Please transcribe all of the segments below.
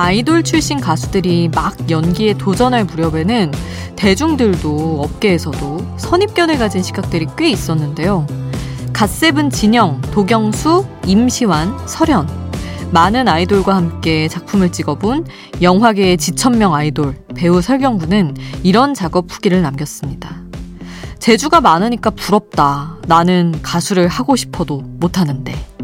아이돌 출신 가수들이 막 연기에 도전할 무렵에는 대중들도 업계에서도 선입견을 가진 시각들이 꽤 있었는데요. 갓세븐 진영, 도경수, 임시완, 설현. 많은 아이돌과 함께 작품을 찍어본 영화계의 지천명 아이돌, 배우 설경구는 이런 작업 후기를 남겼습니다. 재주가 많으니까 부럽다. 나는 가수를 하고 싶어도 못하는데.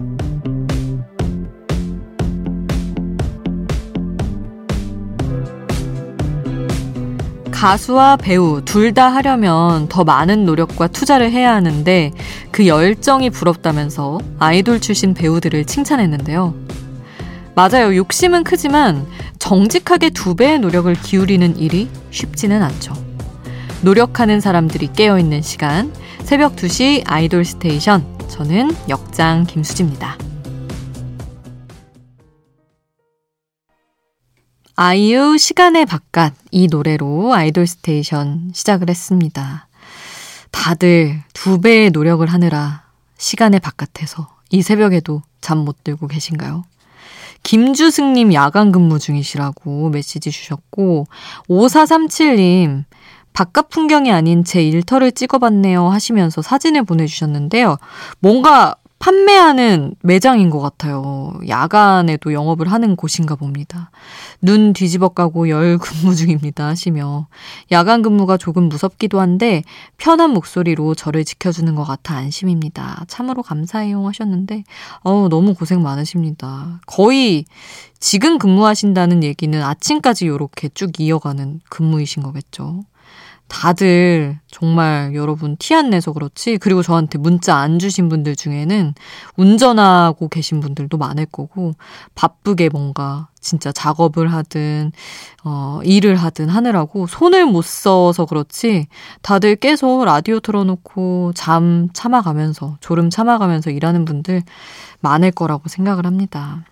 가수와 배우 둘 다 하려면 더 많은 노력과 투자를 해야 하는데 그 열정이 부럽다면서 아이돌 출신 배우들을 칭찬했는데요. 맞아요. 욕심은 크지만 정직하게 두 배의 노력을 기울이는 일이 쉽지는 않죠. 노력하는 사람들이 깨어있는 시간, 새벽 2시 아이돌 스테이션. 저는 역장 김수지입니다. 아이유 시간의 바깥 이 노래로 아이돌 스테이션 시작을 했습니다. 다들 두 배의 노력을 하느라 시간의 바깥에서 이 새벽에도 잠 못 들고 계신가요? 김주승님 야간 근무 중이시라고 메시지 주셨고, 5437님, 바깥 풍경이 아닌 제 일터를 찍어봤네요 하시면서 사진을 보내주셨는데요. 뭔가 판매하는 매장인 것 같아요. 야간에도 영업을 하는 곳인가 봅니다. 눈 뒤집어 까고 열 근무 중입니다 하시며 야간 근무가 조금 무섭기도 한데 편한 목소리로 저를 지켜주는 것 같아 안심입니다. 참으로 감사해요 하셨는데 어우 너무 고생 많으십니다. 거의 지금 근무하신다는 얘기는 아침까지 이렇게 쭉 이어가는 근무이신 거겠죠. 다들 정말 여러분 티 안 내서 그렇지 그리고 저한테 문자 안 주신 분들 중에는 운전하고 계신 분들도 많을 거고 바쁘게 뭔가 진짜 작업을 하든 어 일을 하든 하느라고 손을 못 써서 그렇지 다들 깨서 라디오 틀어놓고 잠 참아가면서 졸음 참아가면서 일하는 분들 많을 거라고 생각을 합니다.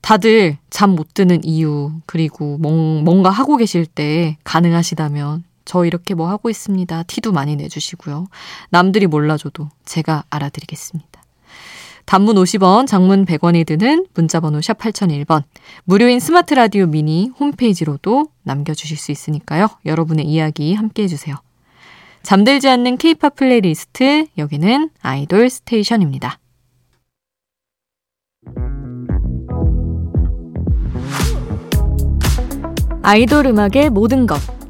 다들 잠 못 드는 이유, 그리고 뭔가 하고 계실 때 가능하시다면 저 이렇게 뭐 하고 있습니다. 티도 많이 내주시고요. 남들이 몰라줘도 제가 알아드리겠습니다. 단문 50원, 장문 100원이 드는 문자번호 샵 8001번, 무료인 스마트 라디오 미니 홈페이지로도 남겨주실 수 있으니까요. 여러분의 이야기 함께 해주세요. 잠들지 않는 케이팝 플레이리스트, 여기는 아이돌 스테이션입니다. 아이돌 음악의 모든 것.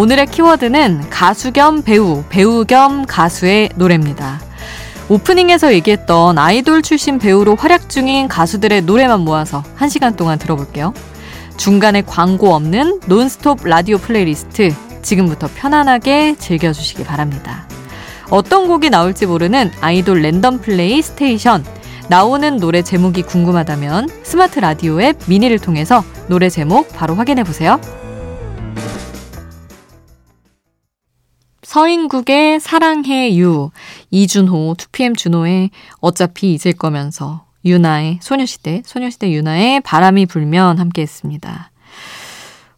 오늘의 키워드는 가수 겸 배우, 배우 겸 가수의 노래입니다. 오프닝에서 얘기했던 아이돌 출신 배우로 활약 중인 가수들의 노래만 모아서 1시간 동안 들어볼게요. 중간에 광고 없는 논스톱 라디오 플레이리스트 지금부터 편안하게 즐겨주시기 바랍니다. 어떤 곡이 나올지 모르는 아이돌 랜덤 플레이 스테이션 나오는 노래 제목이 궁금하다면 스마트 라디오 앱 미니를 통해서 노래 제목 바로 확인해 보세요. 서인국의 사랑해 U, 이준호, 2PM 준호의 어차피 잊을 거면서, 윤아의 소녀시대, 소녀시대 윤아의 바람이 불면 함께 했습니다.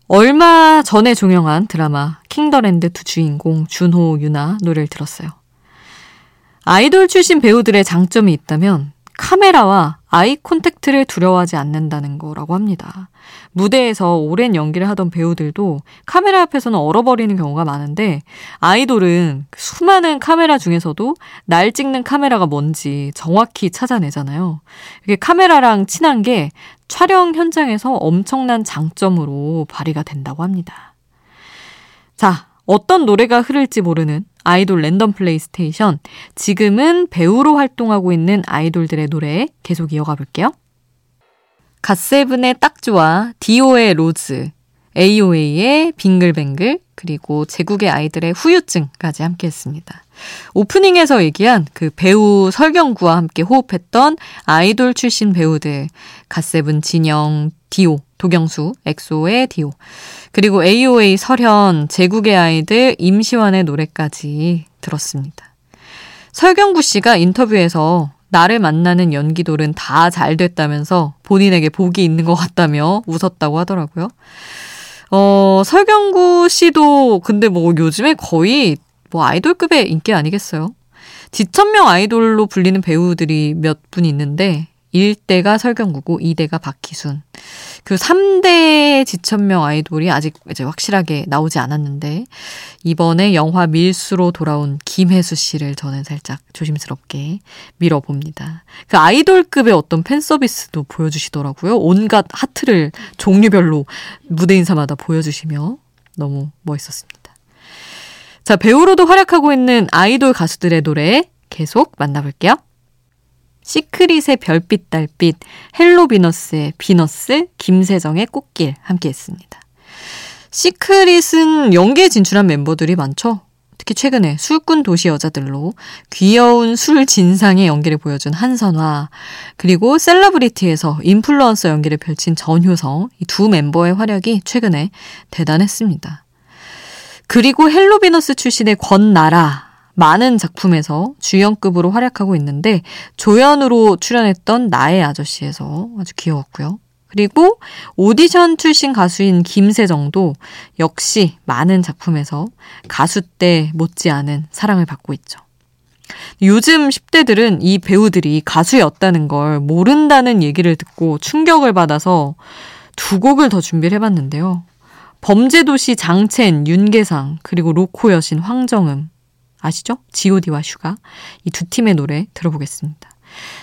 얼마 전에 종영한 드라마 킹더랜드 두 주인공 준호, 유나 노래를 들었어요. 아이돌 출신 배우들의 장점이 있다면 카메라와 아이 콘택트를 두려워하지 않는다는 거라고 합니다. 무대에서 오랜 연기를 하던 배우들도 카메라 앞에서는 얼어버리는 경우가 많은데 아이돌은 수많은 카메라 중에서도 날 찍는 카메라가 뭔지 정확히 찾아내잖아요. 이게 카메라랑 친한 게 촬영 현장에서 엄청난 장점으로 발휘가 된다고 합니다. 자, 어떤 노래가 흐를지 모르는 아이돌 랜덤 플레이 스테이션. 지금은 배우로 활동하고 있는 아이돌들의 노래 계속 이어가 볼게요. 갓세븐의 딱 좋아, 디오의 Rose, AOA의 빙글뱅글, 그리고 제국의 아이들의 후유증까지 함께 했습니다. 오프닝에서 얘기한 그 배우 설경구와 함께 호흡했던 아이돌 출신 배우들 갓세븐 진영, 디오, 도경수, 엑소의 디오, 그리고 AOA 설현, 제국의 아이들 임시완의 노래까지 들었습니다. 설경구 씨가 인터뷰에서 나를 만나는 연기돌은 다 잘 됐다면서 본인에게 복이 있는 것 같다며 웃었다고 하더라고요. 어, 설경구 씨도 근데 뭐 요즘에 거의 뭐 아이돌급의 인기 아니겠어요? 지천명 아이돌로 불리는 배우들이 몇 분 있는데 1대가 설경구고 2대가 박희순. 그 3대 지천명 아이돌이 아직 이제 확실하게 나오지 않았는데 이번에 영화 밀수로 돌아온 김혜수 씨를 저는 살짝 조심스럽게 밀어봅니다. 그 아이돌급의 어떤 팬 서비스도 보여주시더라고요. 온갖 하트를 종류별로 무대 인사마다 보여주시며 너무 멋있었습니다. 자, 배우로도 활약하고 있는 아이돌 가수들의 노래 계속 만나볼게요. 시크릿의 별빛 달빛, 헬로 비너스의 비너스, 김세정의 꽃길 함께 했습니다. 시크릿은 연기에 진출한 멤버들이 많죠. 특히 최근에 술꾼 도시 여자들로 귀여운 술 진상의 연기를 보여준 한선화, 그리고 셀러브리티에서 인플루언서 연기를 펼친 전효성, 이 두 멤버의 활약이 최근에 대단했습니다. 그리고 헬로비너스 출신의 권나라, 많은 작품에서 주연급으로 활약하고 있는데 조연으로 출연했던 나의 아저씨에서 아주 귀여웠고요. 그리고 오디션 출신 가수인 김세정도 역시 많은 작품에서 가수 때 못지않은 사랑을 받고 있죠. 요즘 10대들은 이 배우들이 가수였다는 걸 모른다는 얘기를 듣고 충격을 받아서 두 곡을 더 준비를 해봤는데요. 범죄도시 장첸, 윤계상, 그리고 로코 여신 황정음, 아시죠? god와 슈가. 이 두 팀의 노래 들어보겠습니다.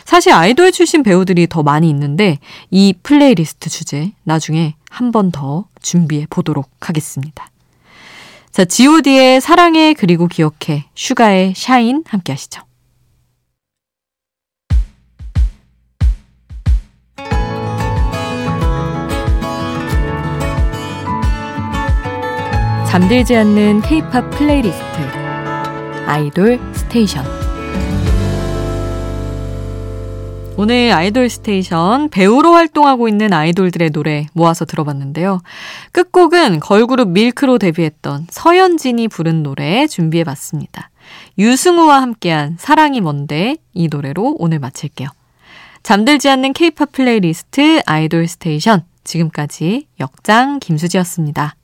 사실 아이돌 출신 배우들이 더 많이 있는데 이 플레이리스트 주제 나중에 한 번 더 준비해 보도록 하겠습니다. 자, god의 사랑해 그리고 기억해, 슈가의 Shine 함께 하시죠. 잠들지 않는 케이팝 플레이리스트 아이돌 스테이션. 오늘 아이돌 스테이션 배우로 활동하고 있는 아이돌들의 노래 모아서 들어봤는데요. 끝곡은 걸그룹 밀크로 데뷔했던 서현진이 부른 노래 준비해봤습니다. 유승우와 함께한 사랑이 뭔데 이 노래로 오늘 마칠게요. 잠들지 않는 케이팝 플레이리스트 아이돌 스테이션 지금까지 역장 김수지였습니다.